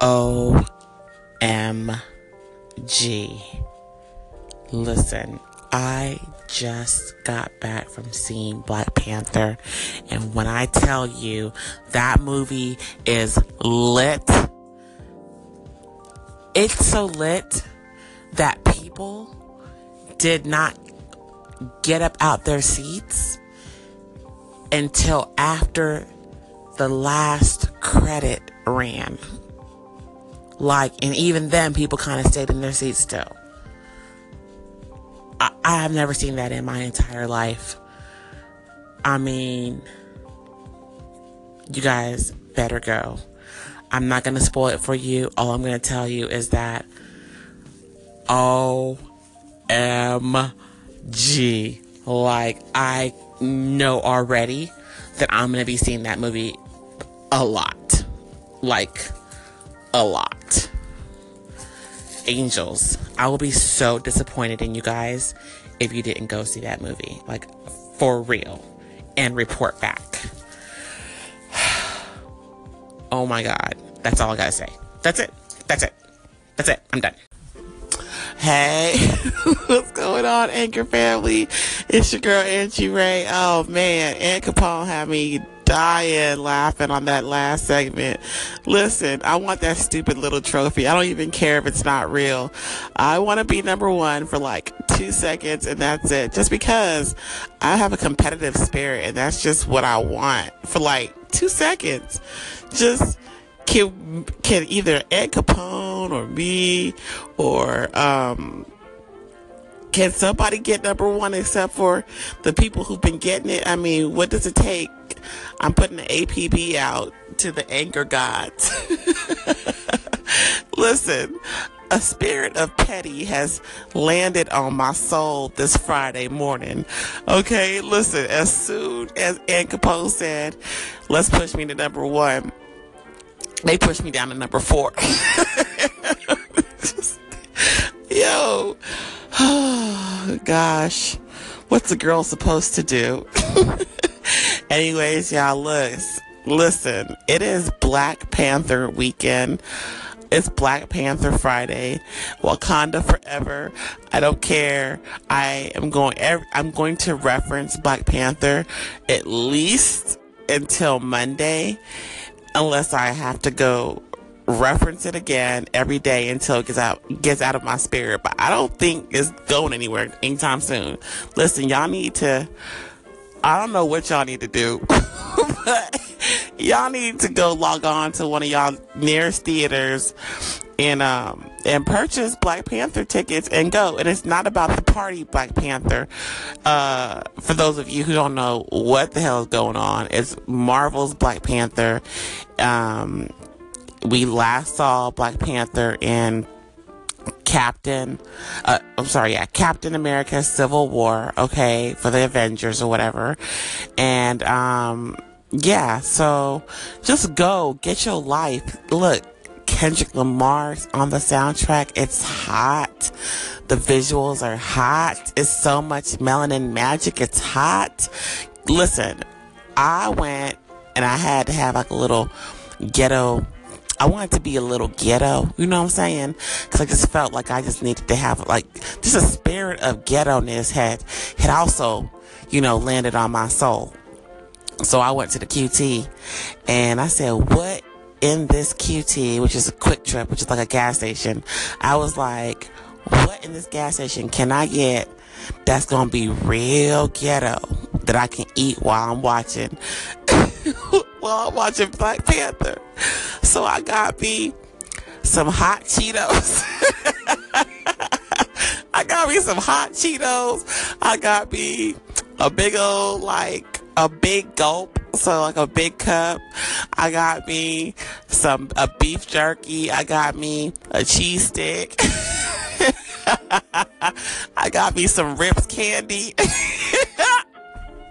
OMG. Listen, I just got back from seeing Black Panther, and when I tell you that movie is lit, it's so lit that people did not get up out their seats until after the last credit ran. Like, and even then, people kind of stayed in their seats still. I, I have never seen that in my entire life. I mean, you guys better go. I'm not going to spoil it for you. All I'm going to tell you is that OMG. Like, I know already that I'm going to be seeing that movie a lot. Like, a lot. Angels. I will be so disappointed in you guys if you didn't go see that movie. Like, for real. And report back. oh my God. That's all I gotta say. That's it. That's it. That's it. I'm done. Hey, what's going on, Anchor family? It's your girl Angie Ray. Oh man, Ann Capone had me dying laughing on that last segment. Listen, I want that stupid little trophy. I don't even care if it's not real. I want to be number one for like two seconds and that's it. Just because I have a competitive spirit and that's just what I want for like two seconds. Just can can either Ed Capone or me or um can somebody get number one except for the people who've been getting it? I mean, what does it take? I'm putting the APB out to the Anchor gods. Listen, a spirit of petty has landed on my soul this Friday morning. Okay, listen, as soon as Ann Capone said, let's push me to number one, they pushed me down to number four. Just, yo, oh, gosh, what's a girl supposed to do? Anyways, y'all, look, listen, it is Black Panther weekend. It's Black Panther Friday. Wakanda forever. I don't care. I am going. I'm going to reference Black Panther at least until Monday unless I have to go reference it again every day until it gets out gets out of my spirit. But I don't think it's going anywhere anytime soon. Listen, y'all need to I don't know what y'all need to do, but y'all need to go log on to one of y'all nearest theaters and um and purchase Black Panther tickets and go. And it's not about the party Black Panther. Uh, for those of you who don't know what the hell is going on, it's Marvel's Black Panther. Um, we last saw Black Panther in Captain, uh, I'm sorry, yeah, Captain America Civil War, okay, for the Avengers or whatever. And, um, yeah, so just go, get your life. Look, Kendrick Lamar's on the soundtrack. It's hot. The visuals are hot. It's so much melanin magic. It's hot. Listen, I went and I had to have like a little ghetto I wanted to be a little ghetto, you know what I'm saying? Cause I just felt like I just needed to have like just a spirit of ghetto-ness had had also, you know, landed on my soul. So I went to the QT and I said, "What in this QT, which is a QuikTrip, which is like a gas station?" I was like, "What in this gas station can I get that's gonna be real ghetto that I can eat while I'm watching while I'm watching Black Panther?" So I got me some hot Cheetos. I got me some hot Cheetos. I got me a big old, like, a big gulp. So like a big cup. I got me some, a beef jerky. I got me a cheese stick. I got me some Rips candy.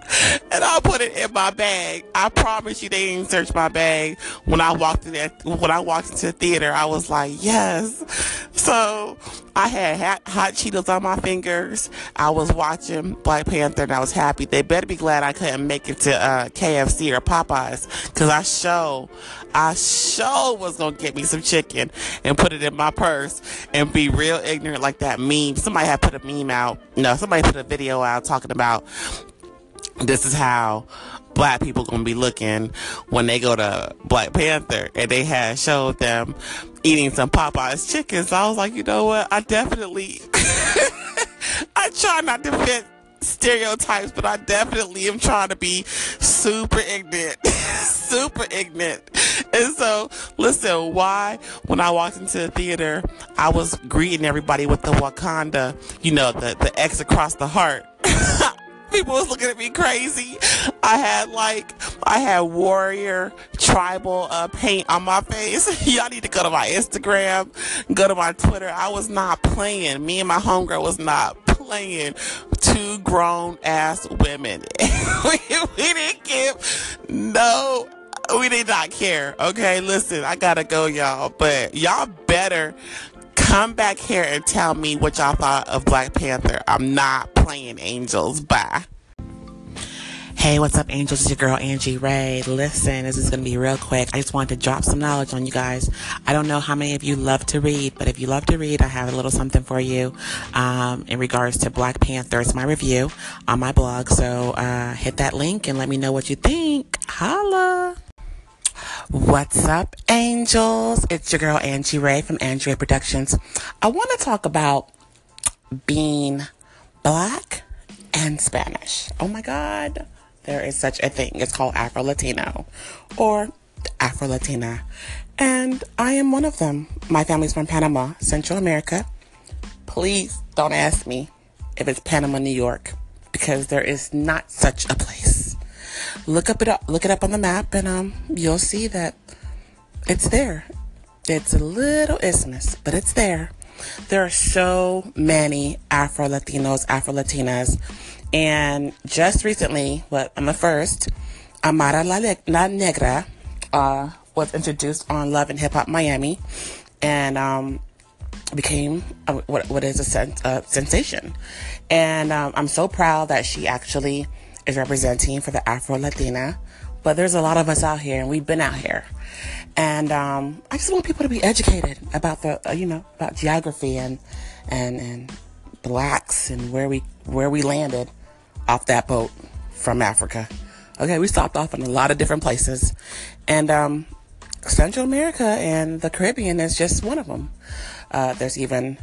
and I put it in my bag. I promise you, they didn't search my bag when I walked in that. When I walked into the theater, I was like, yes. So I had hot, hot Cheetos on my fingers. I was watching Black Panther, and I was happy. They better be glad I couldn't make it to uh, KFC or Popeyes, cause I show, I show was gonna get me some chicken and put it in my purse and be real ignorant like that meme. Somebody had put a meme out. No, somebody put a video out talking about this is how black people gonna be looking when they go to Black Panther and they had showed them eating some Popeyes chicken. So I was like, you know what? I definitely I try not to fit stereotypes, but I definitely am trying to be super ignorant. super ignorant. And so, listen, why when I walked into the theater, I was greeting everybody with the Wakanda, you know, the, the X across the heart. people was looking at me crazy. I had like I had warrior tribal uh, paint on my face. Y'all need to go to my Instagram, go to my Twitter. I was not playing. Me and my homegirl was not playing. Two grown ass women. we, we didn't give no. We did not care. Okay, listen, I gotta go, y'all. But y'all better come back here and tell me what y'all thought of Black Panther. I'm not playing Angels. Bye. Hey, what's up, Angels? It's your girl, Angie Ray. Listen, this is going to be real quick. I just wanted to drop some knowledge on you guys. I don't know how many of you love to read, but if you love to read, I have a little something for you um, in regards to Black Panther. It's my review on my blog. So uh, hit that link and let me know what you think. Holla! What's up, angels? It's your girl Angie Ray from Angie Ray Productions. I want to talk about being black and Spanish. Oh my God, there is such a thing. It's called Afro Latino or Afro Latina. And I am one of them. My family's from Panama, Central America. Please don't ask me if it's Panama, New York, because there is not such a place look up it up, look it up on the map, and um, you'll see that it's there. It's a little isthmus, but it's there. There are so many Afro Latinos, Afro Latinas, and just recently, what I'm the first, Amara La, La Negra uh, was introduced on Love and Hip Hop Miami, and um, became a, what what is a sen- a sensation. And um, I'm so proud that she actually is representing for the Afro Latina. But there's a lot of us out here, and we've been out here. And um, I just want people to be educated about the, uh, you know, about geography and and and blacks and where we where we landed off that boat from Africa. Okay, we stopped off in a lot of different places, and um, Central America and the Caribbean is just one of them. Uh, there's even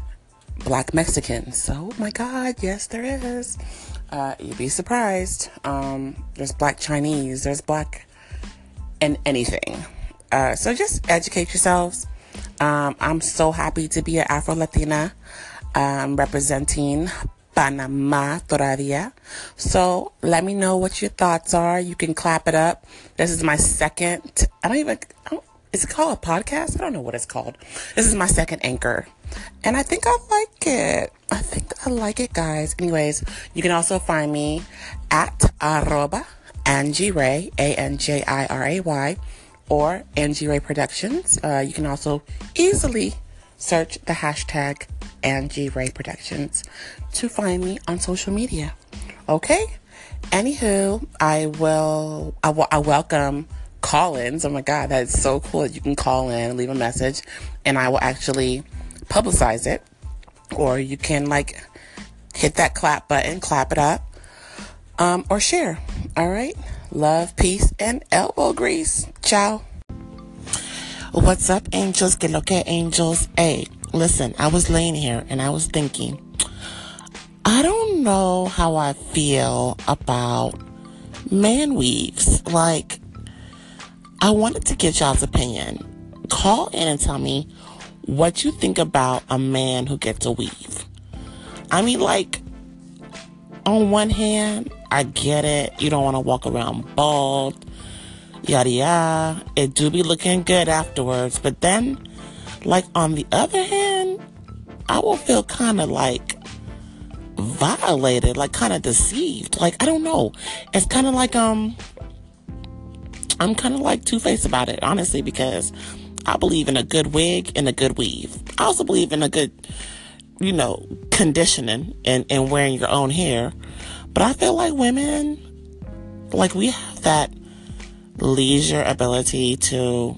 black Mexicans. Oh my God, yes, there is. Uh, you'd be surprised. Um, there's black Chinese, there's black and anything. Uh, so just educate yourselves. Um, I'm so happy to be an Afro Latina. Um, representing Panama todavía. So let me know what your thoughts are. You can clap it up. This is my second. I don't even. I don't, is it called a podcast? I don't know what it's called. This is my second anchor. And I think I like it. I think I like it, guys. Anyways, you can also find me at arroba Angie Ray, A N J I R A Y, or Angie Ray Productions. Uh, you can also easily search the hashtag Angie Ray Productions to find me on social media. Okay? Anywho, I will, I, w- I welcome call ins. Oh my God, that is so cool you can call in, leave a message, and I will actually publicize it, or you can like hit that clap button, clap it up, um, or share. All right. Love, peace, and elbow grease. Ciao. What's up, angels? Que lo que angels? Hey, listen, I was laying here and I was thinking, I don't know how I feel about man weaves. Like, I wanted to get y'all's opinion. Call in and tell me what you think about a man who gets a weave. I mean, like, on one hand, I get it. You don't want to walk around bald, yada yada. It do be looking good afterwards. But then, like, on the other hand, I will feel kind of like violated, like kind of deceived. Like I don't know. It's kind of like um I'm kind of like two-faced about it, honestly, because I believe in a good wig and a good weave. I also believe in a good you know, conditioning and, and wearing your own hair. But I feel like women like we have that leisure ability to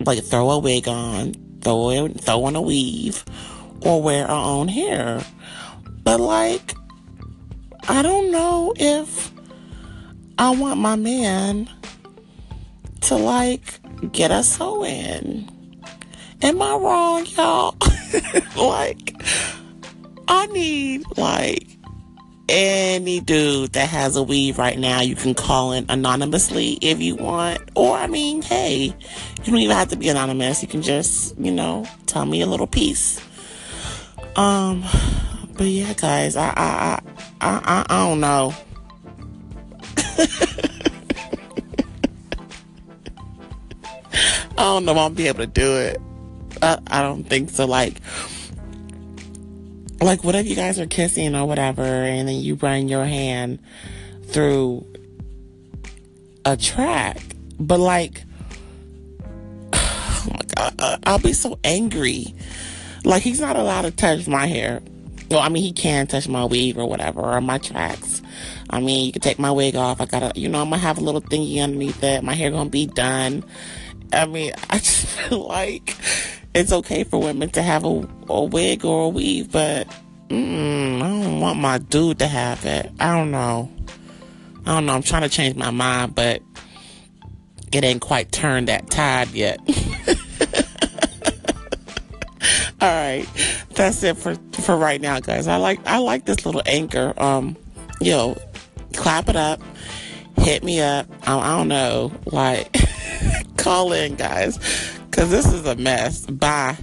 like throw a wig on, throw throw on a weave, or wear our own hair. But like, I don't know if I want my man to like get a sew in. Am I wrong, y'all? like, I need like any dude that has a weave right now, you can call in anonymously if you want. Or, I mean, hey, you don't even have to be anonymous. You can just, you know, tell me a little piece. Um, but yeah, guys, I, I, I, I, I don't know. I don't know if I'll be able to do it. I, I don't think so. Like, like what if you guys are kissing or whatever and then you run your hand through a track. But like oh i'll be so angry. Like he's not allowed to touch my hair. Well i mean he can touch my weave or whatever or my tracks. I mean you can take my wig off. I gotta you know i'm gonna have a little thingy underneath it. My hair gonna be done i mean i just feel like it's okay for women to have a, a wig or a weave, but mm, I don't want my dude to have it. I don't know. I don't know. I'm trying to change my mind, but it ain't quite turned that tide yet. All right, that's it for for right now, guys. I like I like this little anchor. Um, yo, clap it up, hit me up. I, I don't know, like call in, guys because this is a mess. Bye.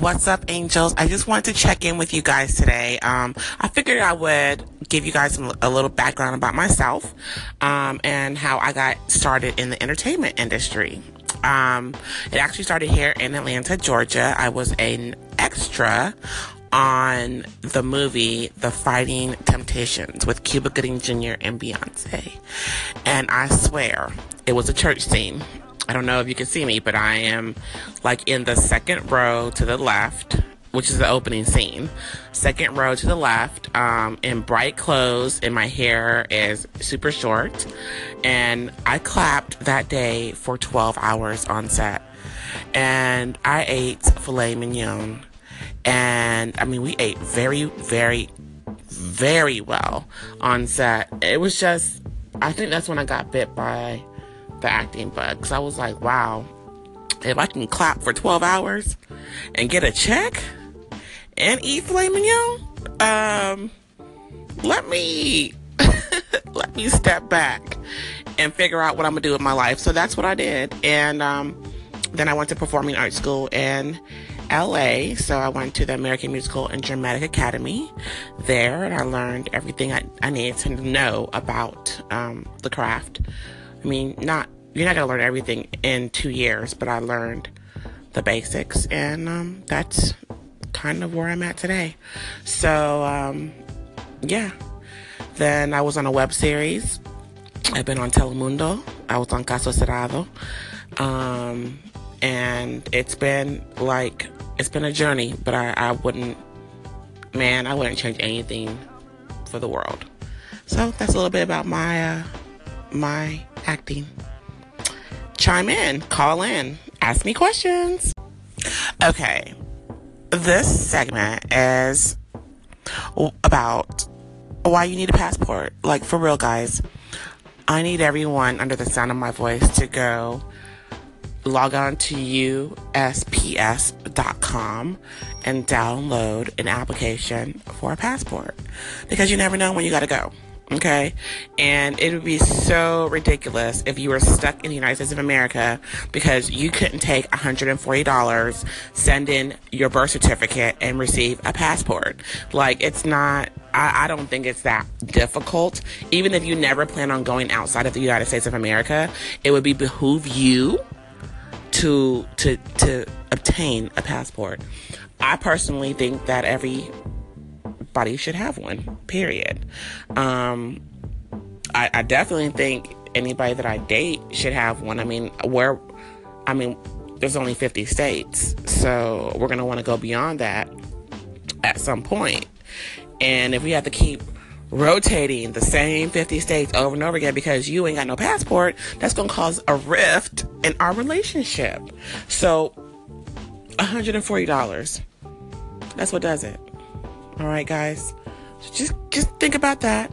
What's up, angels? I just wanted to check in with you guys today. Um, I figured I would give you guys some, a little background about myself um, and how I got started in the entertainment industry. Um, it actually started here in Atlanta, Georgia. I was an extra on the movie The Fighting Temptations with Cuba Gooding Jr. and Beyonce. And I swear, it was a church scene. I don't know if you can see me, but I am like in the second row to the left, which is the opening scene. Second row to the left, um, in bright clothes, and my hair is super short. And I clapped that day for 12 hours on set. And I ate filet mignon. And I mean, we ate very, very, very well on set. It was just, I think that's when I got bit by the acting bug. Cause I was like, wow, if I can clap for 12 hours and get a check and eat filet mignon, um, let me, let me step back and figure out what I'm gonna do with my life. So that's what I did. And, um, then I went to performing arts school in LA. So I went to the American Musical and Dramatic Academy there, and I learned everything I, I needed to know about um, the craft. I mean, not you're not gonna learn everything in two years, but I learned the basics, and um, that's kind of where I'm at today. So, um, yeah. Then I was on a web series. I've been on Telemundo. I was on Caso Cerrado. Um, and it's been like, it's been a journey, but I, I wouldn't, man, I wouldn't change anything for the world. So that's a little bit about my, uh, my acting chime in, call in, ask me questions. Okay, this segment is about why you need a passport. Like, for real, guys, I need everyone under the sound of my voice to go log on to usps.com and download an application for a passport because you never know when you got to go. Okay. And it would be so ridiculous if you were stuck in the United States of America because you couldn't take $140, send in your birth certificate, and receive a passport. Like, it's not, I, I don't think it's that difficult. Even if you never plan on going outside of the United States of America, it would be behoove you to to to obtain a passport. I personally think that everybody should have one. Period. Um, I, I definitely think anybody that I date should have one. I mean, where, I mean, there's only 50 states, so we're gonna want to go beyond that at some point. And if we have to keep rotating the same 50 states over and over again because you ain't got no passport, that's going to cause a rift in our relationship. So, $140. That's what does it. All right, guys. So just just think about that.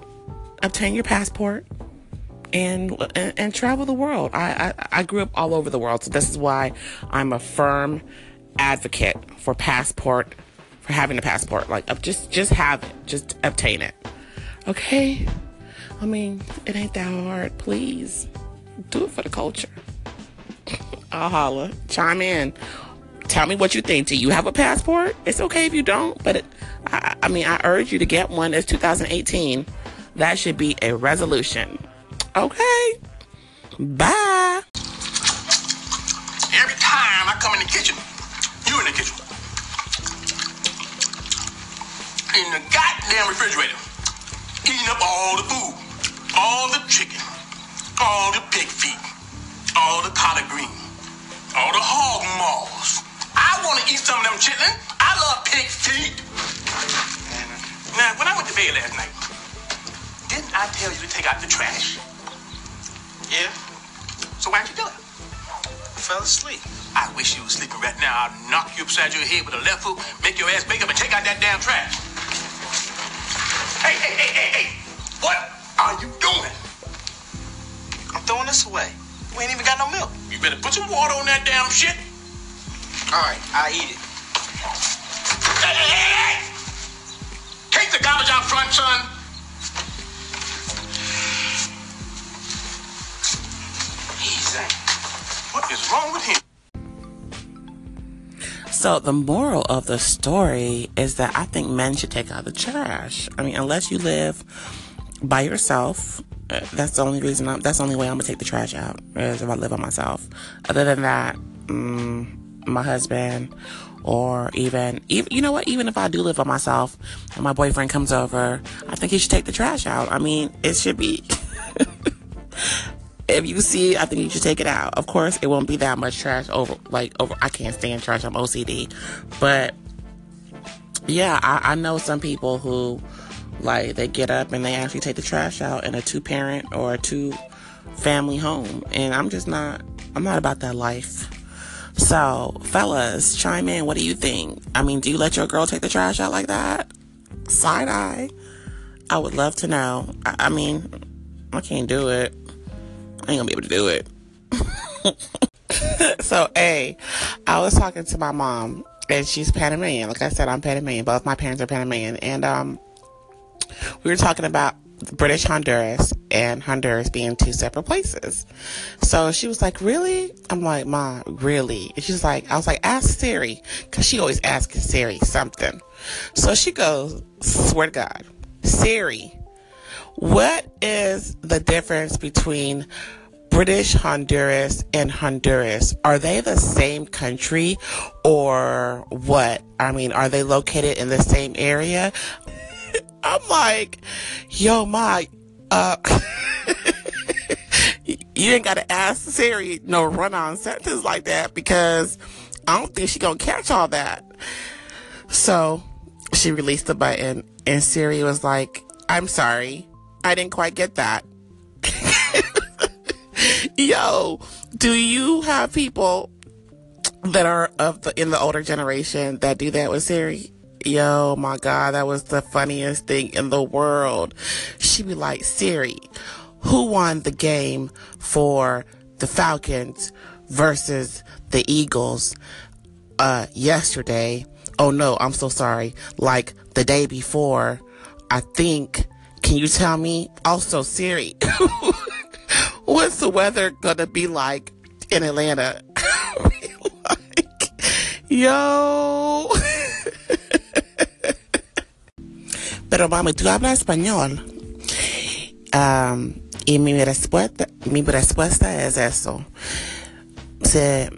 Obtain your passport and and, and travel the world. I, I I grew up all over the world, so this is why I'm a firm advocate for passport for having a passport. Like, just just have it, just obtain it. Okay? I mean, it ain't that hard. Please do it for the culture. I'll holla. Chime in. Tell me what you think. Do you have a passport? It's okay if you don't, but it, I, I mean, I urge you to get one. It's 2018. That should be a resolution. Okay. Bye. Every time I come in the kitchen, you in the kitchen. In the goddamn refrigerator eating up all the food, all the chicken, all the pig feet, all the collard green, all the hog maws. I want to eat some of them chitlin. I love pig feet. Now, when I went to bed last night, didn't I tell you to take out the trash? Yeah, So why'd you do it? I fell asleep. I wish you were sleeping right now. I'd knock you upside your head with a left hook, make your ass wake up and take out that damn trash. Hey, hey, hey, hey, hey! What are you doing? I'm throwing this away. We ain't even got no milk. You better put some water on that damn shit. All right, I eat it. Hey, hey, hey, hey! Take the garbage out front, son. Easy. What is wrong with him? So the moral of the story is that I think men should take out the trash. I mean, unless you live by yourself, uh, that's the only reason. I'm, that's the only way I'm gonna take the trash out is if I live by myself. Other than that, mm, my husband, or even, even you know what? Even if I do live by myself and my boyfriend comes over, I think he should take the trash out. I mean, it should be. if you see, I think you should take it out. Of course, it won't be that much trash over, like, over, I can't stand trash, I'm OCD. But, yeah, I, I know some people who, like, they get up and they actually take the trash out in a two parent or a two family home. And I'm just not, I'm not about that life. So, fellas, chime in. What do you think? I mean, do you let your girl take the trash out like that? Side eye. I would love to know. I, I mean, I can't do it. I ain't gonna be able to do it. so, A, I was talking to my mom, and she's Panamanian. Like I said, I'm Panamanian. Both my parents are Panamanian. And um, we were talking about British Honduras and Honduras being two separate places. So she was like, Really? I'm like, Ma, really? And she's like, I was like, Ask Siri. Because she always asks Siri something. So she goes, Swear to God, Siri, what is the difference between British Honduras and Honduras? Are they the same country or what? I mean, are they located in the same area? I'm like, yo, my, uh, you ain't gotta ask Siri no run on sentence like that because I don't think she gonna catch all that. So she released the button and Siri was like, I'm sorry. I didn't quite get that. Yo, do you have people that are of the in the older generation that do that with Siri? Yo, my God, that was the funniest thing in the world. She'd be like, Siri, who won the game for the Falcons versus the Eagles uh yesterday? Oh no, I'm so sorry. Like the day before, I think can you tell me also Siri what's the weather gonna be like in Atlanta? like, yo. Pero mami, tú hablas español. Um, y mi respuesta, mi respuesta es eso. se,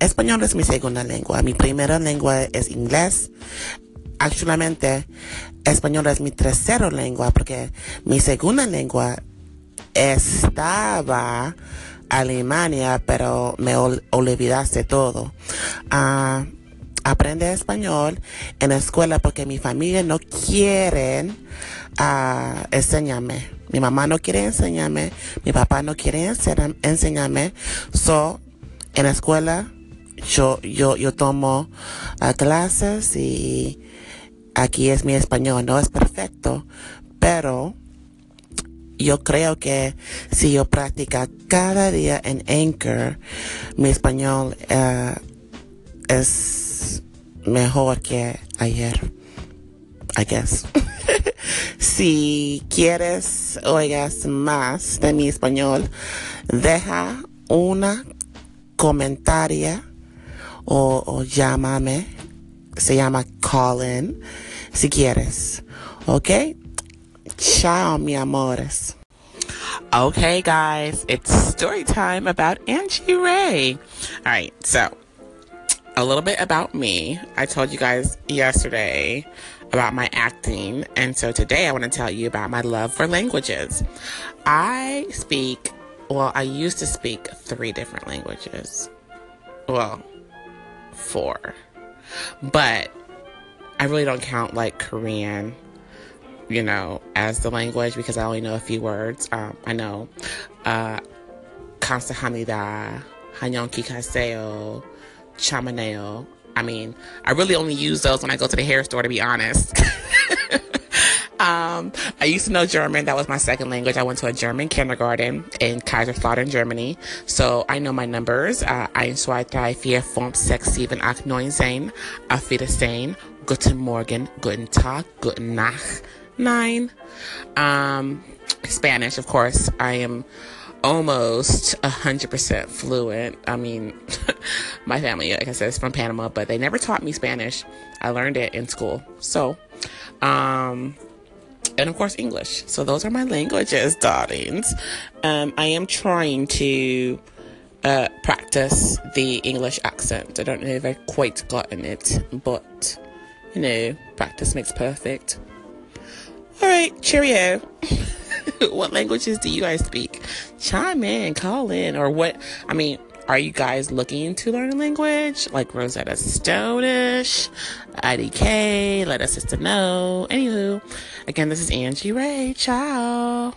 español es mi segunda lengua. Mi primera lengua es inglés. Actualmente, español es mi tercera lengua porque mi segunda lengua estaba Alemania, pero me olvidaste todo. Uh, aprende español en la escuela porque mi familia no quiere uh, enseñarme. Mi mamá no quiere enseñarme, mi papá no quiere enseñarme. So, en la escuela yo, yo, yo tomo uh, clases y aquí es mi español. No es perfecto, pero yo creo que si yo practica cada día en Anchor, mi español uh, es mejor que ayer. I guess. si quieres oigas más de mi español, deja una comentaria o llámame. Se llama Colin. Si quieres. ¿Ok? Ciao, mi amores. Okay, guys, it's story time about Angie Ray. All right, so a little bit about me. I told you guys yesterday about my acting, and so today I want to tell you about my love for languages. I speak, well, I used to speak three different languages. Well, four. But I really don't count like Korean, you know, as the language because I only know a few words. Um, I know uh, Kamsahamnida, Hanyon Kikaseo, Chamaneo. I mean, I really only use those when I go to the hair store, to be honest. um, I used to know German. That was my second language. I went to a German kindergarten in Kaiserslautern, Germany. So I know my numbers. Uh, 1, 2, 3, 4, 5, 6, 7, 8, 9, 10. Auf Wiedersehen. Guten Morgen. Guten Tag. Guten Nacht. Nine. Um, Spanish, of course. I am almost 100% fluent. I mean, my family, like I said, is from Panama, but they never taught me Spanish. I learned it in school. So, um, and of course, English. So, those are my languages, darlings. Um, I am trying to uh, practice the English accent. I don't know if I've quite gotten it, but you know, practice makes perfect. All right, cheerio. what languages do you guys speak? Chime in, call in, or what? I mean, are you guys looking to learn a language like Rosetta Stonish, IDK? Let us just know. Anywho, again, this is Angie Ray. Ciao.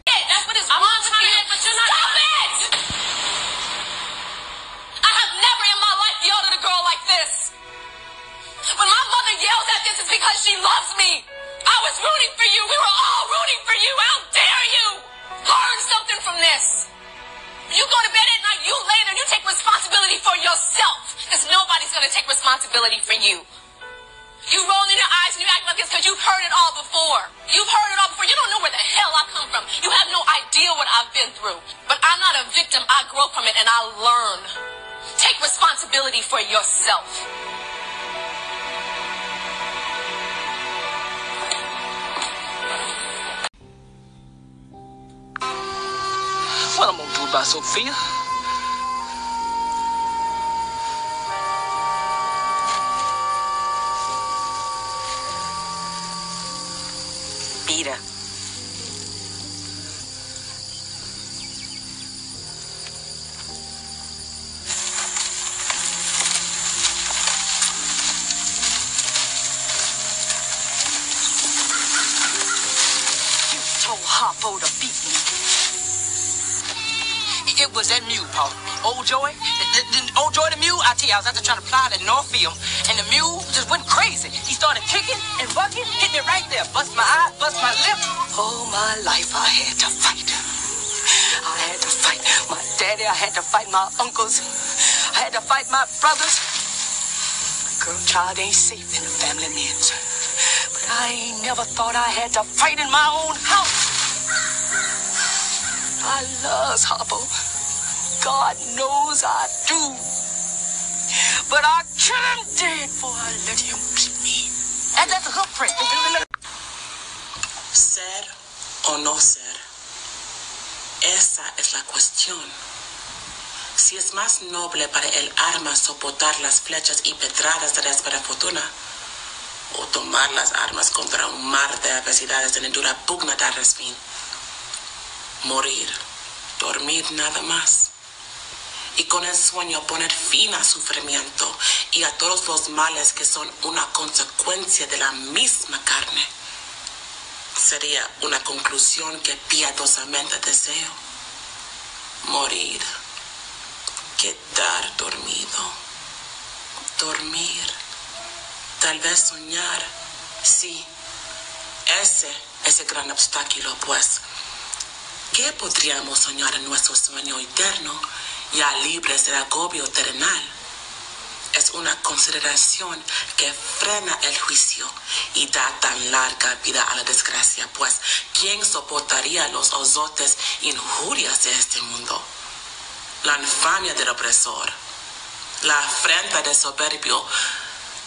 She loves me. I was rooting for you. We were all rooting for you. How dare you? Learn something from this. You go to bed at night, you lay there, you take responsibility for yourself. Because nobody's going to take responsibility for you. You roll in your eyes and you act like this because you've heard it all before. You've heard it all before. You don't know where the hell I come from. You have no idea what I've been through. But I'm not a victim. I grow from it and I learn. Take responsibility for yourself. What I'm out trying to fly that North Field, and the mule just went crazy. He started kicking and bucking, hit me right there, bust my eye, bust my lip. All my life I had to fight. I had to fight my daddy. I had to fight my uncles. I had to fight my brothers. Girl, child ain't safe in the family men's. But I ain't never thought I had to fight in my own house. I loves Harpo. God knows I do. But I kill him dead before I let him me. And that's a print. Ser o no ser. Esa es la cuestión. Si es más noble para el arma soportar las flechas y pedradas de la espada fortuna, o tomar las armas contra un mar de adversidades en dura pugna dar fin. Morir, dormir nada más. Y con el sueño poner fin a sufrimiento y a todos los males que son una consecuencia de la misma carne. Sería una conclusión que piadosamente deseo. Morir. Quedar dormido. Dormir Tal vez soñar, sí. Ese es el gran obstáculo, pues. ¿Qué podríamos soñar en nuestro sueño eterno, ya libres del agobio terrenal? Es una consideración que frena el juicio y da tan larga vida a la desgracia, pues ¿quién soportaría los azotes injurias de este mundo? La infamia del opresor, la afrenta del soberbio,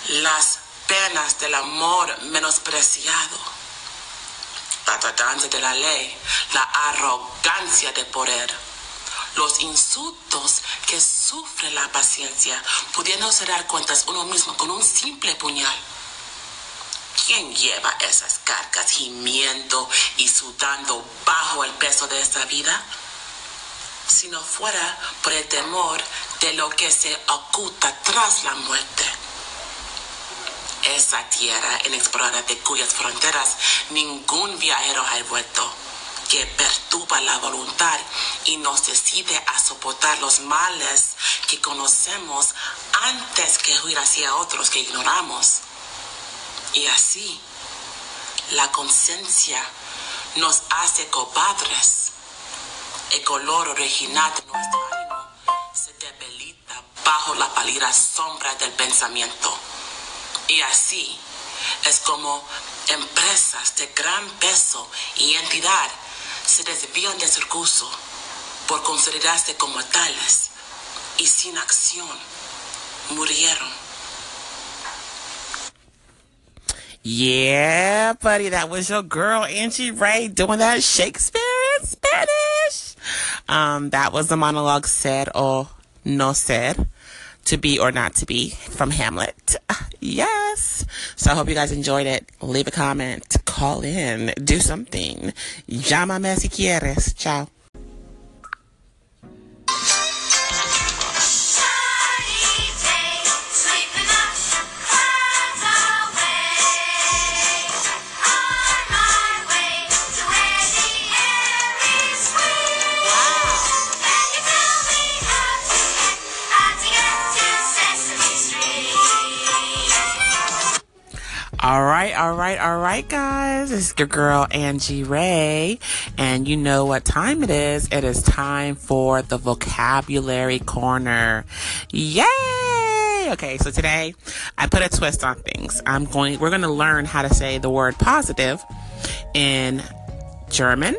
las penas del amor menospreciado, la tardanza de la ley, la arrogancia de poder, los insultos que sufre la paciencia, pudiéndose dar cuentas uno mismo con un simple puñal. ¿Quién lleva esas cargas gimiendo y sudando bajo el peso de esta vida? Si no fuera por el temor de lo que se oculta tras la muerte esa tierra inexplorada de cuyas fronteras ningún viajero ha vuelto, que perturba la voluntad y nos decide a soportar los males que conocemos antes que huir hacia otros que ignoramos. Y así, la conciencia nos hace cobardes. El color original de nuestro ánimo se debilita bajo la pálida sombra del pensamiento. Y así es como empresas de gran peso y entidad se desvían de su curso por considerarse como tales y sin acción murieron. Yeah, buddy, that was your girl Angie Ray doing that Shakespeare in Spanish. Um, that was the monologue said or no said to be or not to be from Hamlet. Yes. So I hope you guys enjoyed it. Leave a comment, call in, do something. Llámame si quieres. Ciao. Right, all right, all right, guys. It's your girl Angie Ray, and you know what time it is. It is time for the vocabulary corner. Yay! Okay, so today I put a twist on things. I'm going, we're going to learn how to say the word positive in German,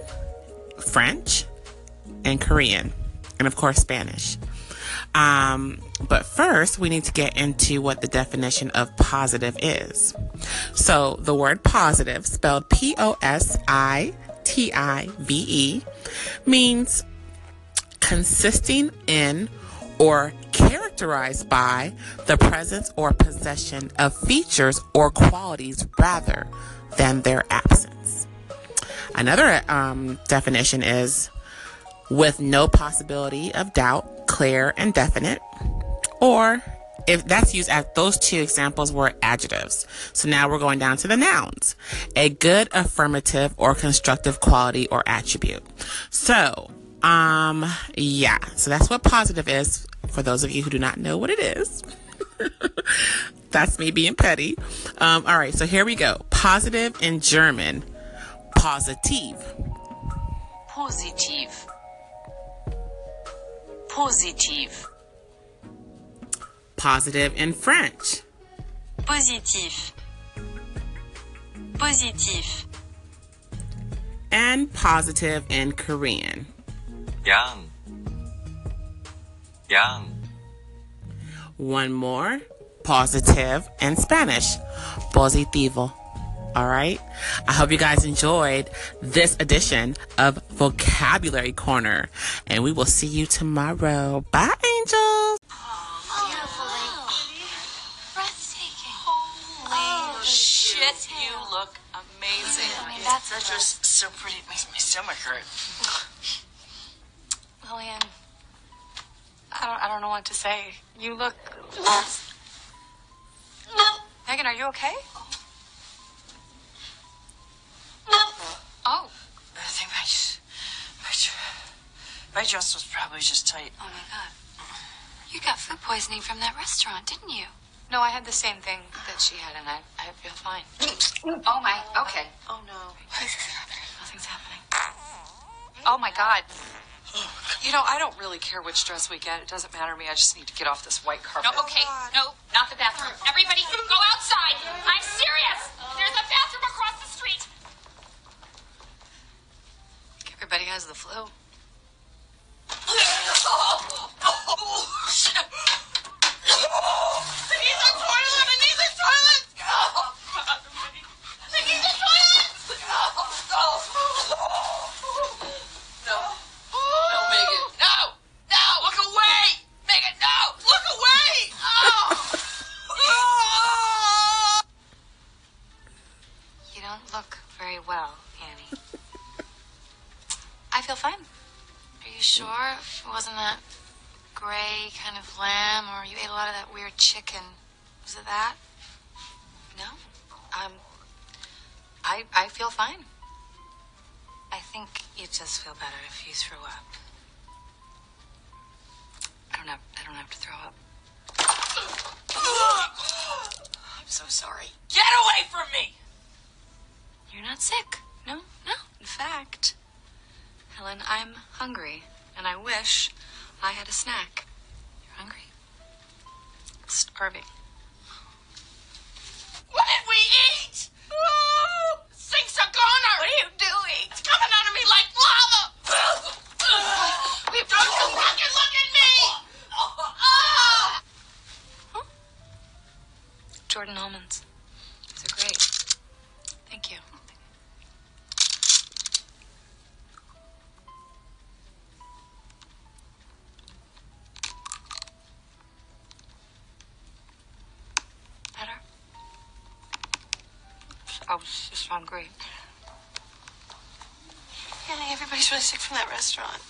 French, and Korean, and of course, Spanish. Um, but first, we need to get into what the definition of positive is. So, the word positive, spelled P O S I T I V E, means consisting in or characterized by the presence or possession of features or qualities rather than their absence. Another um, definition is with no possibility of doubt, clear and definite, or if that's used as those two examples were adjectives. So now we're going down to the nouns. A good affirmative or constructive quality or attribute. So, um, yeah. So that's what positive is for those of you who do not know what it is. that's me being petty. Um, all right. So here we go. Positive in German. Positive. Positiv. Positiv. Positive in French. Positif. Positif. And positive in Korean. Yang. Yang. One more. Positive in Spanish. Positivo. All right. I hope you guys enjoyed this edition of Vocabulary Corner, and we will see you tomorrow. Bye, angels. Shit, you look amazing. I mean, that's That's just so pretty. It makes my stomach hurt. Lillian. I don't, I don't know what to say. You look. Megan, are you okay? Oh, I think my, my, my dress was probably just tight. oh my god. You got food poisoning from that restaurant, didn't you? No, I had the same thing that she had, and I, I feel fine. oh my, okay. Oh no. Nothing's happening. Oh my god. You know, I don't really care which dress we get. It doesn't matter to me. I just need to get off this white carpet. No, okay, oh, no, not the bathroom. Everybody, go outside. I'm serious. There's a bathroom across the street. Everybody has the flu. Had a snack. Just hungry. Annie, everybody's really sick from that restaurant.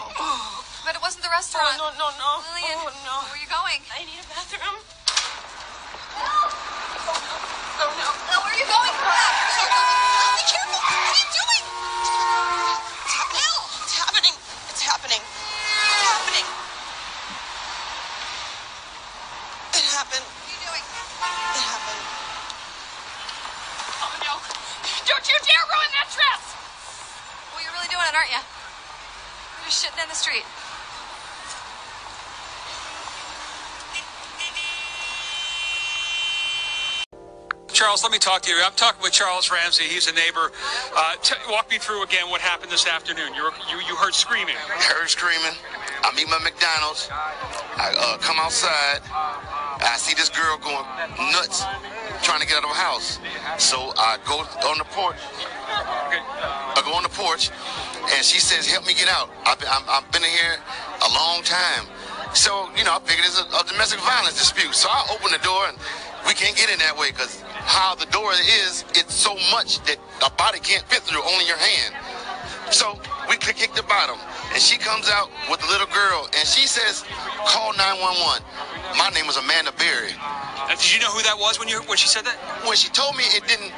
Oh. But it wasn't the restaurant. no, no, no. Lillian, Oh, no. where are you going? I need a bathroom. Oh, no. No, where are you going? Come back. Be careful. What are you doing? It's happening. It's happening. It's happening. It's happening. It happened. What are you doing? It happened. Oh no! Don't you dare ruin that dress! Well, you're really doing it, aren't you? You're just shitting in the street. Charles, let me talk to you. I'm talking with Charles Ramsey. He's a neighbor. Uh, t- walk me through again what happened this afternoon. You, were, you you heard screaming. heard screaming. I meet my McDonald's. I uh, come outside. I see this girl going nuts, trying to get out of her house. So I go on the porch. I go on the porch, and she says, "Help me get out. I've been, I'm, I've been in here a long time." So you know, I figured it's a, a domestic violence dispute. So I open the door, and we can't get in that way because how the door is, it's so much that a body can't fit through, only your hand. So we kick kick the bottom, and she comes out with the little girl, and she says, "Call 911." My name was Amanda Berry. Did you know who that was when you when she said that? When she told me, it didn't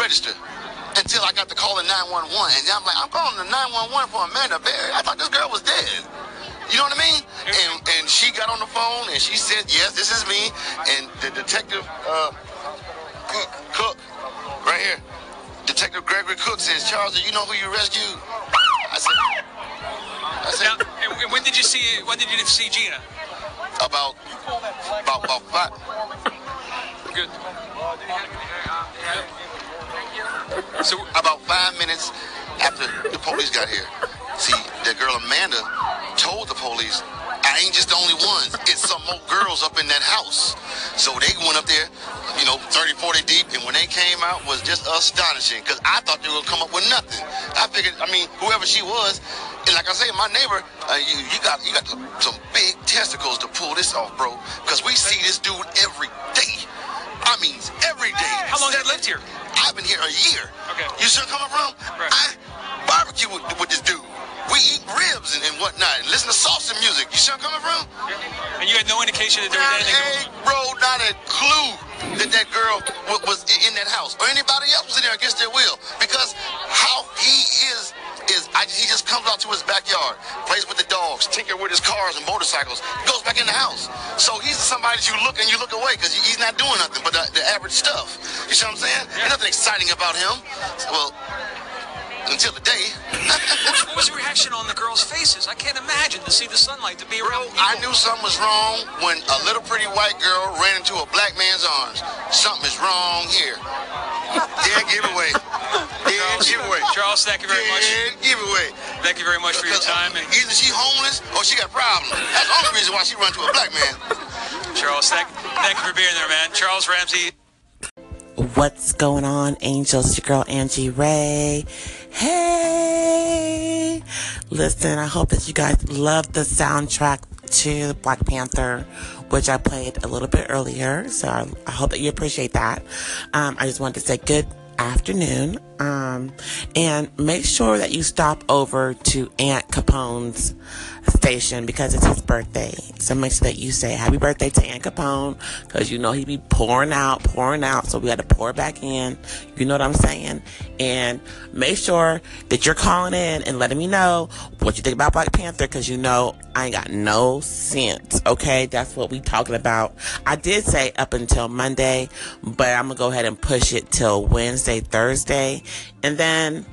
register until I got the call at 911, and I'm like, "I'm calling the 911 for Amanda Berry. I thought this girl was dead." You know what I mean? And and she got on the phone and she said, "Yes, this is me." And the detective, uh, Cook, Cook, right here, Detective Gregory Cook says, "Charles, do you know who you rescued?" I said, "I said Now, and when did you see when did you see Gina? about about about five." Good. So about five minutes after the police got here. See, that girl Amanda told the police, I ain't just the only ones. It's some more girls up in that house. So they went up there. you know, 30, 40 deep, and when they came out was just astonishing because I thought they were gonna come up with nothing. I figured, I mean, whoever she was, and like I say, my neighbor, uh, you, you got you got some big testicles to pull this off, bro, because we see this dude every day. I mean, every day. How long have you lived here? I've been here a year. Okay. You still coming from? Right. I barbecue with, with this dude. We eat ribs and, and whatnot, and listen to salsa music. You still coming from? And you had no indication that there was anything. a bro, not a clue that that girl wa- was in that house or anybody else was in there against their will. Because how he is is I, he just comes out to his backyard, plays with the dogs, tinker with his cars and motorcycles, goes back in the house. So he's somebody that you look and you look away because he's not doing nothing but the, the average stuff. You see what I'm saying? There's nothing exciting about him. Well, until the day. What was the reaction on the girls' faces? I can't imagine to see the sunlight, to be around people. I knew something was wrong when a little pretty white girl ran into a black man's arms. Something is wrong here. Dead giveaway. Dead Charles, giveaway. Charles, thank you very much. Dead giveaway. Thank you very much for your time. And Either she homeless or she got problems. That's the only reason why she run to a black man. Charles, thank, thank you for being there, man. Charles Ramsey. What's going on, angels? It's your girl Angie Ray. Hey! Listen, I hope that you guys love the soundtrack to Black Panther, which I played a little bit earlier. So I, hope that you appreciate that. Um, I just wanted to say good afternoon. Um, and make sure that you stop over to Aunt Capone's station because it's his birthday. So make sure that you say happy birthday to Aunt Capone because you know he be pouring out, pouring out. So we got to pour back in. You know what I'm saying? And make sure that you're calling in and letting me know what you think about Black Panther because you know I ain't got no sense. Okay, that's what we talking about. I did say up until Monday, but I'm gonna go ahead and push it till Wednesday, Thursday, and then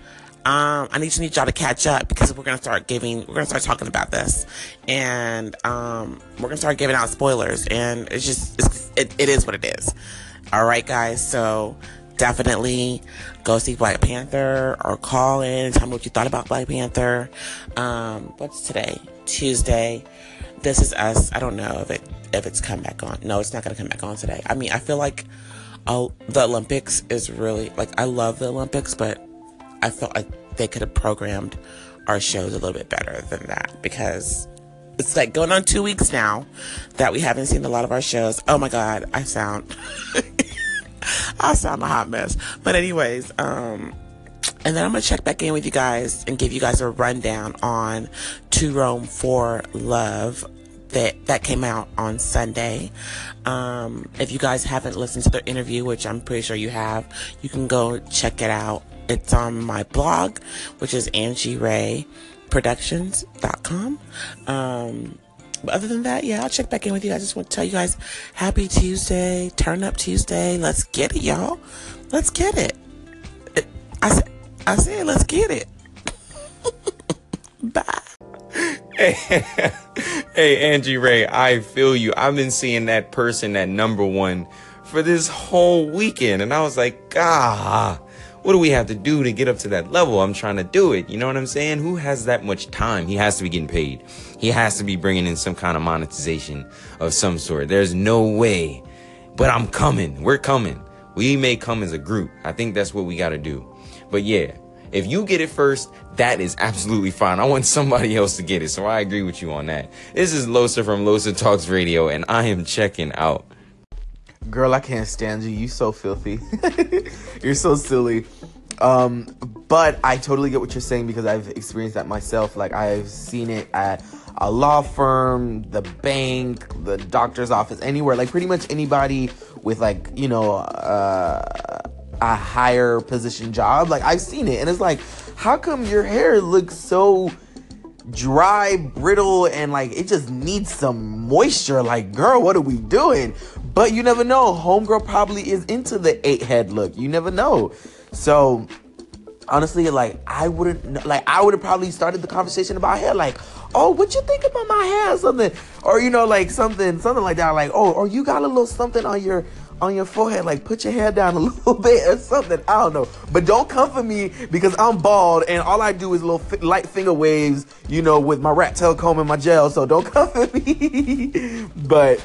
um, I need to need y'all to catch up because we're gonna start giving, we're gonna start talking about this, and um, we're gonna start giving out spoilers, and it's just, it's, it, it is what it is. All right, guys. So definitely go see Black Panther or call in and tell me what you thought about Black Panther. Um, what's today? Tuesday. This is us. I don't know if it if it's come back on. No, it's not gonna come back on today. I mean, I feel like oh, the Olympics is really like I love the Olympics, but I felt like they could have programmed our shows a little bit better than that because it's like going on two weeks now that we haven't seen a lot of our shows. Oh my god, I sound I sound a hot mess. But anyways, um and then I'm gonna check back in with you guys and give you guys a rundown on To Rome for Love that that came out on Sunday. Um, if you guys haven't listened to the interview, which I'm pretty sure you have, you can go check it out. It's on my blog, which is angierayproductions.com. Um, but other than that, yeah, I'll check back in with you. I just want to tell you guys, happy Tuesday, turn up Tuesday. Let's get it, y'all. Let's get it. I I said, let's get it. Bye. hey, Angie Ray, I feel you. I've been seeing that person, at number one, for this whole weekend. And I was like, ah, what do we have to do to get up to that level? I'm trying to do it. You know what I'm saying? Who has that much time? He has to be getting paid. He has to be bringing in some kind of monetization of some sort. There's no way. But I'm coming. We're coming. We may come as a group. I think that's what we got to do. But yeah, if you get it first, that is absolutely fine. I want somebody else to get it. So I agree with you on that. This is Losa from Losa Talks Radio, and I am checking out. Girl, I can't stand you. You so filthy. you're so silly. Um, but I totally get what you're saying because I've experienced that myself. Like I've seen it at a law firm, the bank, the doctor's office, anywhere. Like pretty much anybody with like, you know, uh, a higher position job. Like I've seen it and it's like, how come your hair looks so dry, brittle, and like it just needs some moisture. Like, girl, what are we doing? But you never know. Homegirl probably is into the eight head look. You never know. So honestly, like I wouldn't like I would have probably started the conversation about hair, like, oh, what you think about my hair, or something, or you know, like something, something like that, like, oh, or you got a little something on your on your forehead, like put your hair down a little bit or something. I don't know, but don't come for me because I'm bald and all I do is little fi- light finger waves, you know, with my rat tail comb and my gel. So don't come for me. but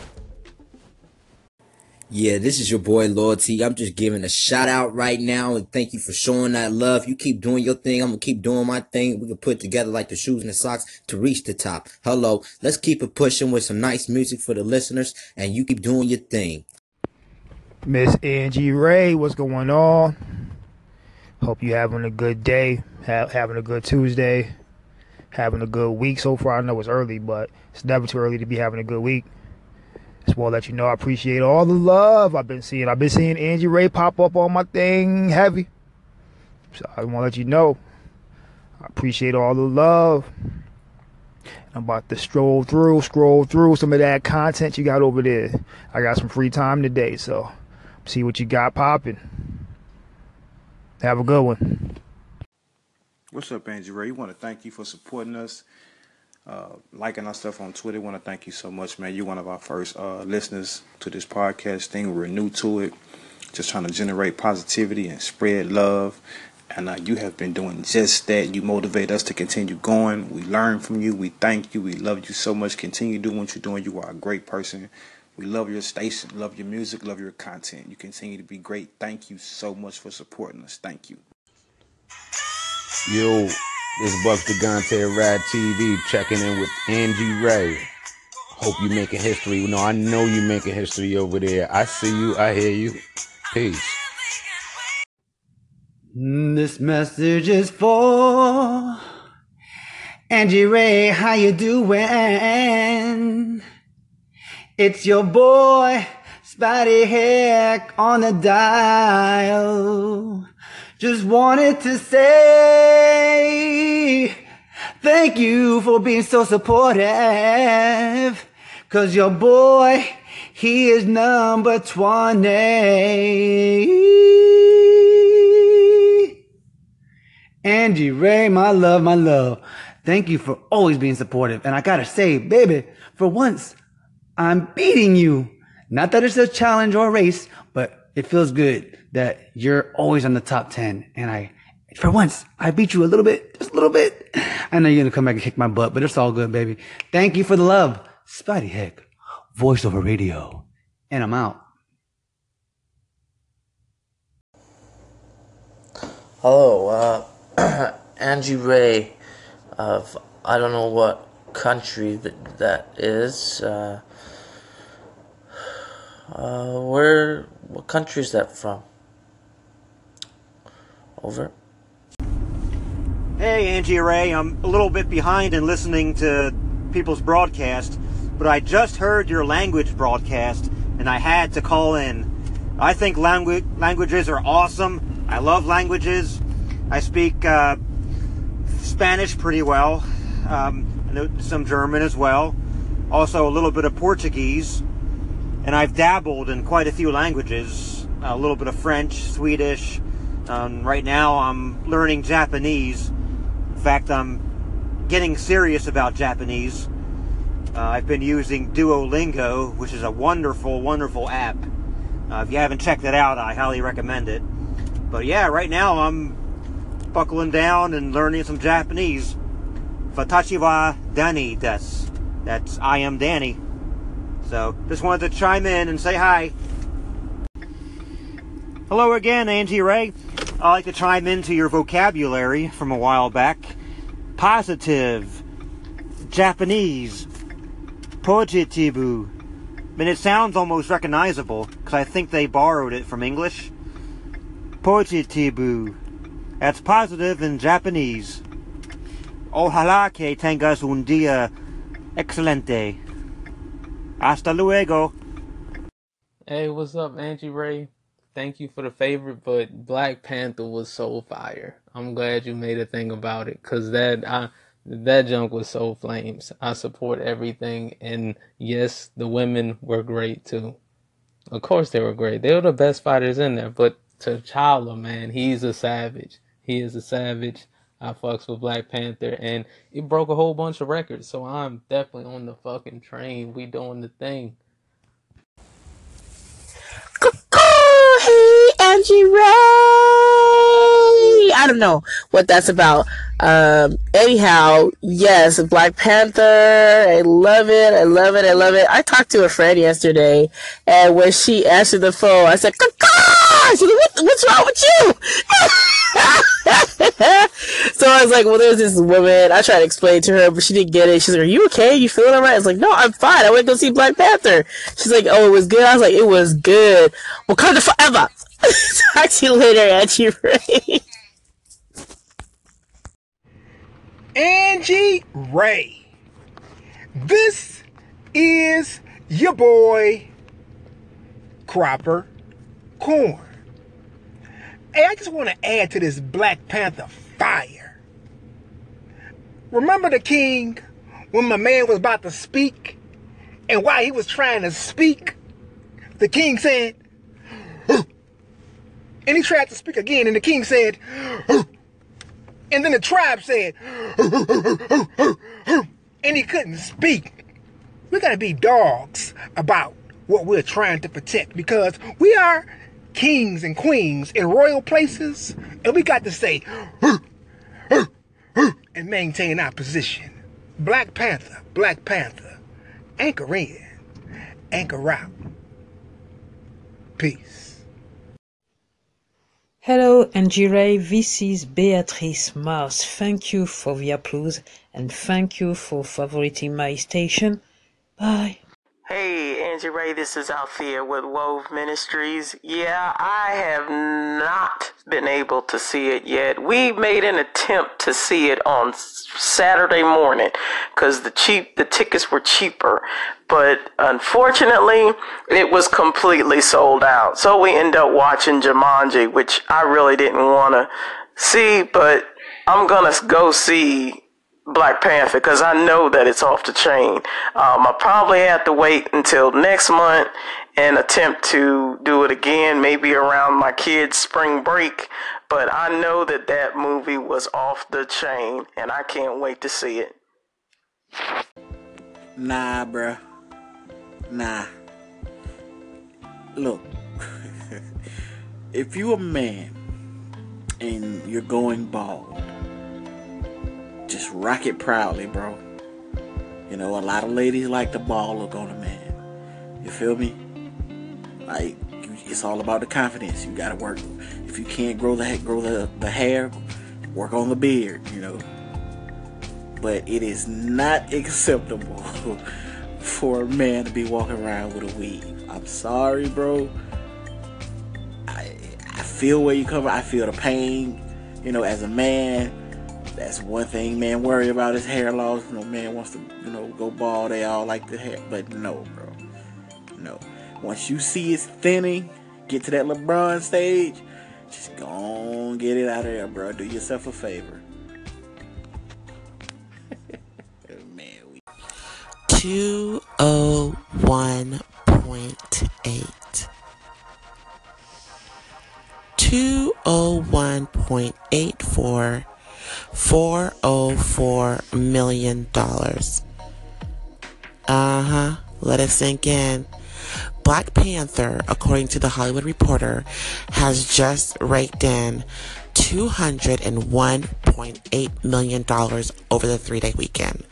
Yeah, this is your boy Loyalty. I'm just giving a shout out right now and thank you for showing that love. You keep doing your thing. I'm gonna keep doing my thing. We can put together like the shoes and the socks to reach the top. Hello. Let's keep it pushing with some nice music for the listeners and you keep doing your thing. Miss Angie Ray, what's going on? Hope you having a good day, ha- having a good Tuesday, having a good week so far. I know it's early, but it's never too early to be having a good week. Just want to let you know I appreciate all the love I've been seeing. I've been seeing Angie Ray pop up on my thing heavy. So I want to let you know I appreciate all the love. I'm about to stroll through, scroll through some of that content you got over there. I got some free time today, so see what you got popping. Have a good one. What's up, Angie Ray? We want to thank you for supporting us, uh, liking our stuff on Twitter. We want to thank you so much, man. You're one of our first uh, listeners to this podcast thing. We're new to it, just trying to generate positivity and spread love. And uh, you have been doing just that. You motivate us to continue going. We learn from you. We thank you. We love you so much. Continue doing what you're doing. You are a great person. We love your station, love your music, love your content. You continue to be great. Thank you so much for supporting us. Thank you. Yo, this Buck Gigante Rad TV checking in with Angie Ray. Hope you making history. No, I know you making history over there. I see you. I hear you. Peace. This message is for Angie Ray. How you doing? It's your boy Spotty Heck on the dial. Just wanted to say thank you for being so supportive. Cause your boy, he is number 20. Angie Ray, my love, my love. Thank you for always being supportive. And I gotta say, baby, for once, I'm beating you. Not that it's a challenge or a race, but it feels good that you're always on the top 10. And I, for once, I beat you a little bit, just a little bit. I know you're gonna come back and kick my butt, but it's all good, baby. Thank you for the love. Spidey Heck, voice over radio. And I'm out. Hello, uh, Angie Ray of I don't know what country that that is. Uh, uh, where? What country is that from? Over. Hey, Angie Ray, I'm a little bit behind in listening to people's broadcast, but I just heard your language broadcast and I had to call in. I think langu- languages are awesome. I love languages. I speak uh, Spanish pretty well, um, some German as well, also a little bit of Portuguese, and I've dabbled in quite a few languages a little bit of French, Swedish. Um, right now, I'm learning Japanese. In fact, I'm getting serious about Japanese. Uh, I've been using Duolingo, which is a wonderful, wonderful app. Uh, if you haven't checked it out, I highly recommend it. But yeah, right now I'm buckling down and learning some Japanese. Fatachi wa Danny des. That's I am Danny. So just wanted to chime in and say hi. Hello again, Angie Ray. I like to chime into your vocabulary from a while back. Positive, Japanese, positivu. I mean, it sounds almost recognizable because I think they borrowed it from English. Positivu. That's positive in Japanese. Ojalá que tengas un día excelente. Hasta luego. Hey, what's up, Angie Ray? Thank you for the favorite, but Black Panther was so fire. I'm glad you made a thing about it, cause that I that junk was so flames. I support everything, and yes, the women were great too. Of course, they were great. They were the best fighters in there. But T'Challa, man, he's a savage. He is a savage. I fucks with Black Panther, and it broke a whole bunch of records. So I'm definitely on the fucking train. We doing the thing. hey, Angie Ray. I don't know what that's about. Um, anyhow, yes, Black Panther. I love it. I love it. I love it. I talked to a friend yesterday, and when she answered the phone, I said! Like, what, "What's wrong with you?" so I was like, "Well, there's this woman." I tried to explain to her, but she didn't get it. She's like, "Are you okay? You feeling alright?" I was like, "No, I'm fine. I went to go see Black Panther." She's like, "Oh, it was good." I was like, "It was good." Wakanda forever. Talk to you later, Angie Ray. Angie Ray. This is your boy, Cropper Corn. Hey, I just want to add to this Black Panther fire. Remember the king when my man was about to speak? And while he was trying to speak, the king said, "Huh." and he tried to speak again, and the king said, "Huh." and then the tribe said, and he couldn't speak. We gotta be dogs about what we're trying to protect because we are kings and queens in royal places, and we got to say and maintain our position. Black Panther, Black Panther, anchor in, anchor out. Peace. Hello, Ray. This is Beatrice Mars. Thank you for the applause and thank you for favoriting my station. Bye. Hey, Angie Ray, this is Althea with Wove Ministries. Yeah, I have not been able to see it yet. We made an attempt to see it on Saturday morning because the cheap the tickets were cheaper, but unfortunately, it was completely sold out. So we end up watching Jumanji, which I really didn't want to see, but I'm gonna go see Black Panther because I know that it's off the chain. Um, I probably have to wait until next month and attempt to do it again, maybe around my kids' spring break. But I know that that movie was off the chain, and I can't wait to see it. Nah, bruh. Nah. Look, if you're a man and you're going bald, just rock it proudly, bro. You know, a lot of ladies like the ball look on a man. You feel me? Like, it's all about the confidence. You gotta work. If you can't grow the grow the, the hair, work on the beard. You know. But it is not acceptable for a man to be walking around with a weave. I'm sorry, bro. I I feel where you come from. I feel the pain. You know, as a man, that's one thing man worry about is hair loss. You know, man wants to, you know, go bald. They all like the hair, but no, bro, no. Once you see it's thinning, get to that LeBron stage, just go on, get it out of there, bro. Do yourself a favor. Oh point eight. Two oh one point eight four four oh four million dollars. Uh huh. Let it sink in. Black Panther, according to the Hollywood Reporter, has just raked in $201.8 million over the three day weekend.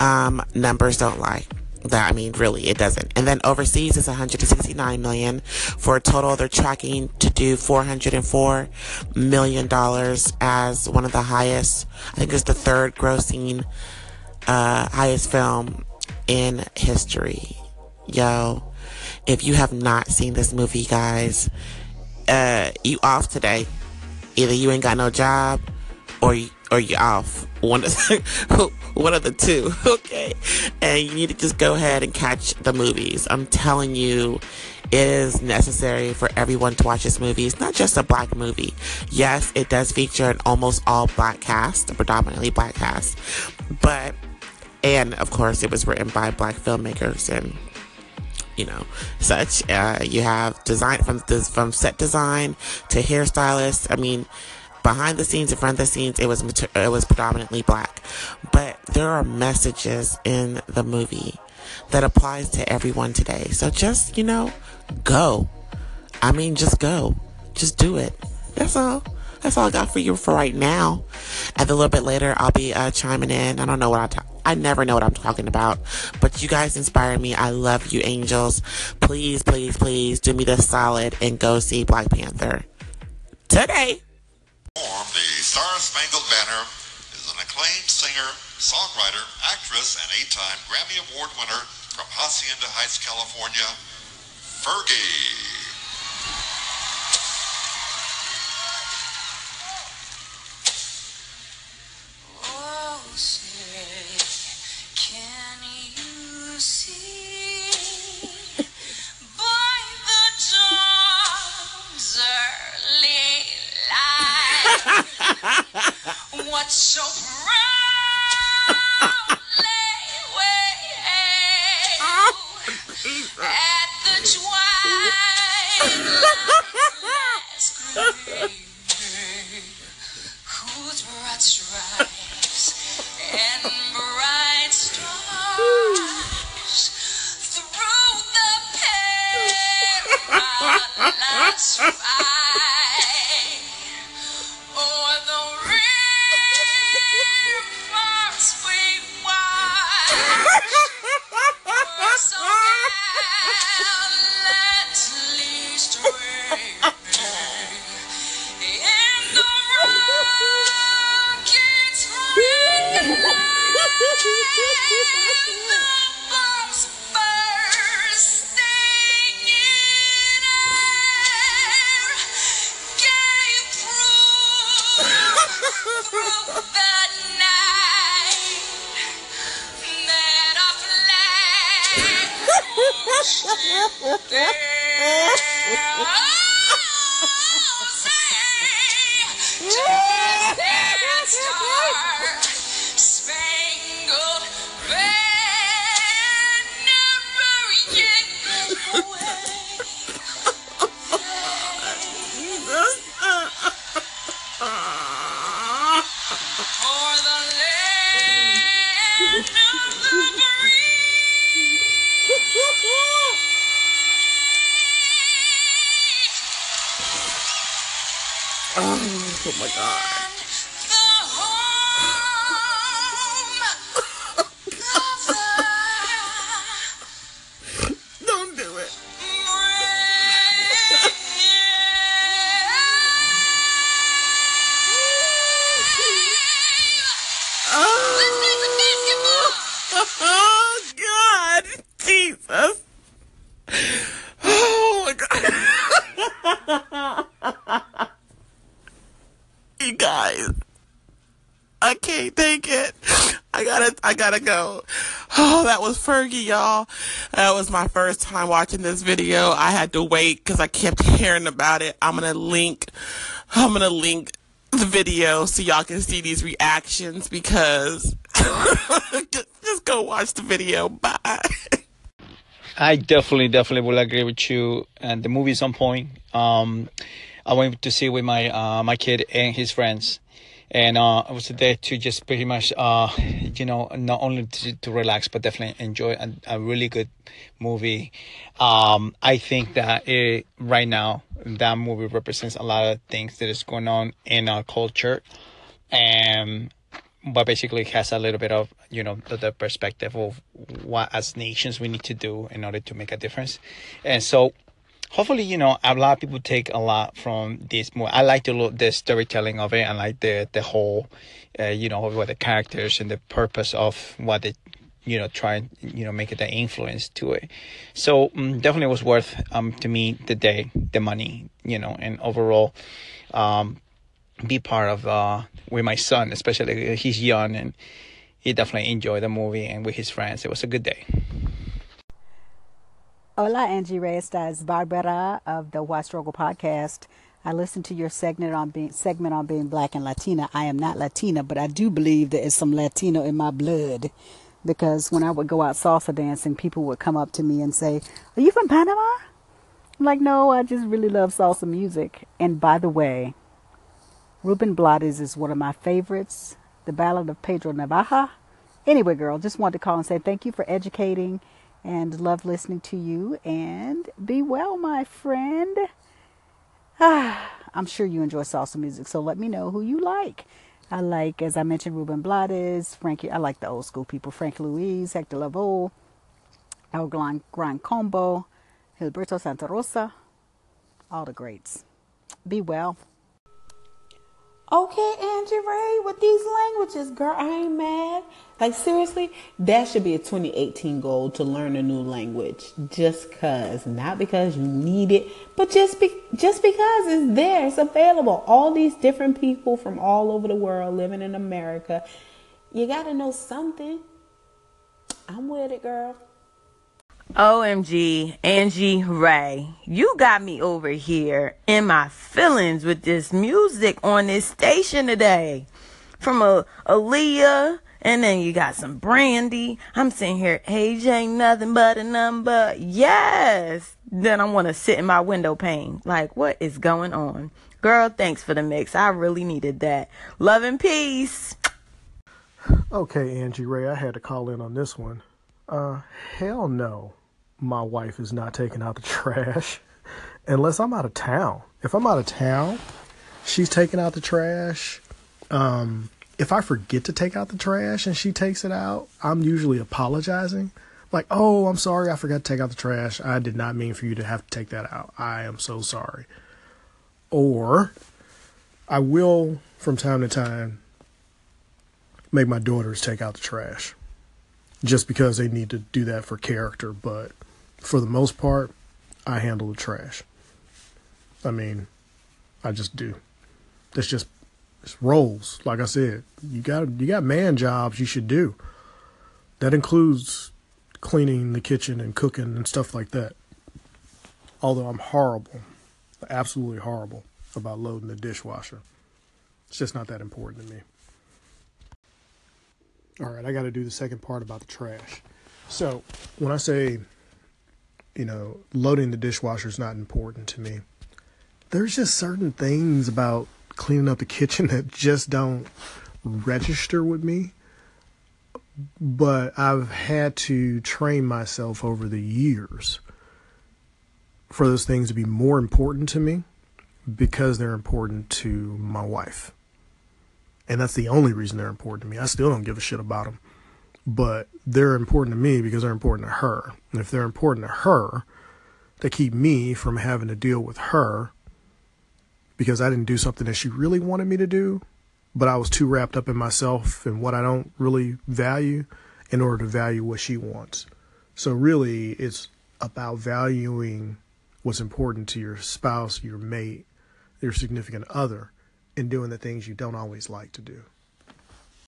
Um, numbers don't lie. That, I mean, really, it doesn't. And then overseas is 169 million for a total they're tracking to do 404 million dollars as one of the highest. I think it's the third grossing, uh, highest film in history. Yo, if you have not seen this movie, guys, uh, you off today. Either you ain't got no job, or or you off. One of one of the two. Okay, and you need to just go ahead and catch the movies. I'm telling you. It is necessary for everyone to watch this movie. It's not just a black movie. Yes, it does feature an almost all black cast, predominantly black cast, but and of course it was written by black filmmakers and you know such uh, you have design from from set design to hairstylists i mean behind the scenes in front of the scenes it was it was predominantly black but there are messages in the movie that applies to everyone today so just you know go i mean just go just do it that's all that's all I got for you for right now. And a little bit later, I'll be uh, chiming in. I don't know what I talk. I never know what I'm talking about, but you guys inspire me. I love you, angels. Please, please, please do me this solid and go see Black Panther today. Perform the Star Spangled Banner is an acclaimed singer, songwriter, actress, and eight-time Grammy Award winner from Hacienda Heights, California, Fergie. Oh, by the dawn's early light what so proudly at gotta, go. Oh, that was Fergie, y'all. That was my first time watching this video. I had to wait because I kept hearing about it. I'm gonna link, I'm gonna link the video so y'all can see these reactions because just go watch the video. Bye. I definitely, definitely will agree with you. And the movie's on point. Um, I went to see with my uh, my kid and his friends, and uh, I was there to just pretty much, uh, you know, not only to, to relax but definitely enjoy a, a really good movie. Um, I think that it, right now that movie represents a lot of things that is going on in our culture, and but basically has a little bit of you know the, the perspective of what as nations we need to do in order to make a difference and so hopefully you know a lot of people take a lot from this movie. I like the the storytelling of it. And like the the whole uh, you know what the characters and the purpose of what they you know try and you know make it the influence to it. So um, definitely was worth um to me the day the money you know and overall um be part of uh with my son especially he's young and he definitely enjoyed the movie and with his friends. It was a good day Hola, Angie Ray. Esta es Barbara of the Why Struggle podcast. I listened to your segment on being segment on being black and Latina. I am not Latina, but I do believe there is some Latino in my blood because when I would go out salsa dancing, people would come up to me and say, "Are you from Panama?" I'm like, "No, I just really love salsa music." And by the way, Ruben Blades is one of my favorites. The Ballad of Pedro Navaja. Anyway, girl, just wanted to call and say thank you for educating and love listening to you and be well, my friend. Ah, I'm sure you enjoy salsa music. So let me know who you like. I like, as I mentioned, Ruben Blades, Frankie. I like the old school people: Frank Luis, Hector Lavoe, El Gran, Gran Combo, Gilberto Santa Rosa, all the greats. Be well. Okay, Angie Ray, with these languages, girl, I ain't mad. Like seriously, that should be a 2018 goal to learn a new language. Just cause, not because you need it, but just be, just because it's there, it's available. All these different people from all over the world living in America. You gotta know something. I'm with it, girl. OMG, Angie Ray, you got me over here in my feelings with this music on this station today. From a Aaliyah, and then you got some Brandy. I'm sitting here, ain't nothing but a number. Yes. Then I want to sit in my window pane. Like, what is going on? Girl, thanks for the mix. I really needed that. Love and peace. Okay, Angie Ray, I had to call in on this one. Uh, hell no. My wife is not taking out the trash unless I'm out of town. If I'm out of town, she's taking out the trash. Um, if I forget to take out the trash and she takes it out, I'm usually apologizing. Like, oh, I'm sorry, I forgot to take out the trash. I did not mean for you to have to take that out. I am so sorry. Or I will, from time to time, make my daughters take out the trash just because they need to do that for character. But for the most part, I handle the trash. I mean, I just do. It's just it's roles. Like I said, you got you got man jobs you should do. That includes cleaning the kitchen and cooking and stuff like that. Although I'm horrible, absolutely horrible about loading the dishwasher. It's just not that important to me. All right, I got to do the second part about the trash. So, when I say, you know, loading the dishwasher is not important to me, there's just certain things about cleaning up the kitchen that just don't register with me. But I've had to train myself over the years for those things to be more important to me because they're important to my wife. And that's the only reason they're important to me. I still don't give a shit about them. But they're important to me because they're important to her. And if they're important to her, they keep me from having to deal with her because I didn't do something that she really wanted me to do, but I was too wrapped up in myself and what I don't really value in order to value what she wants. So really it's about valuing what's important to your spouse, your mate, your significant other, and doing the things you don't always like to do.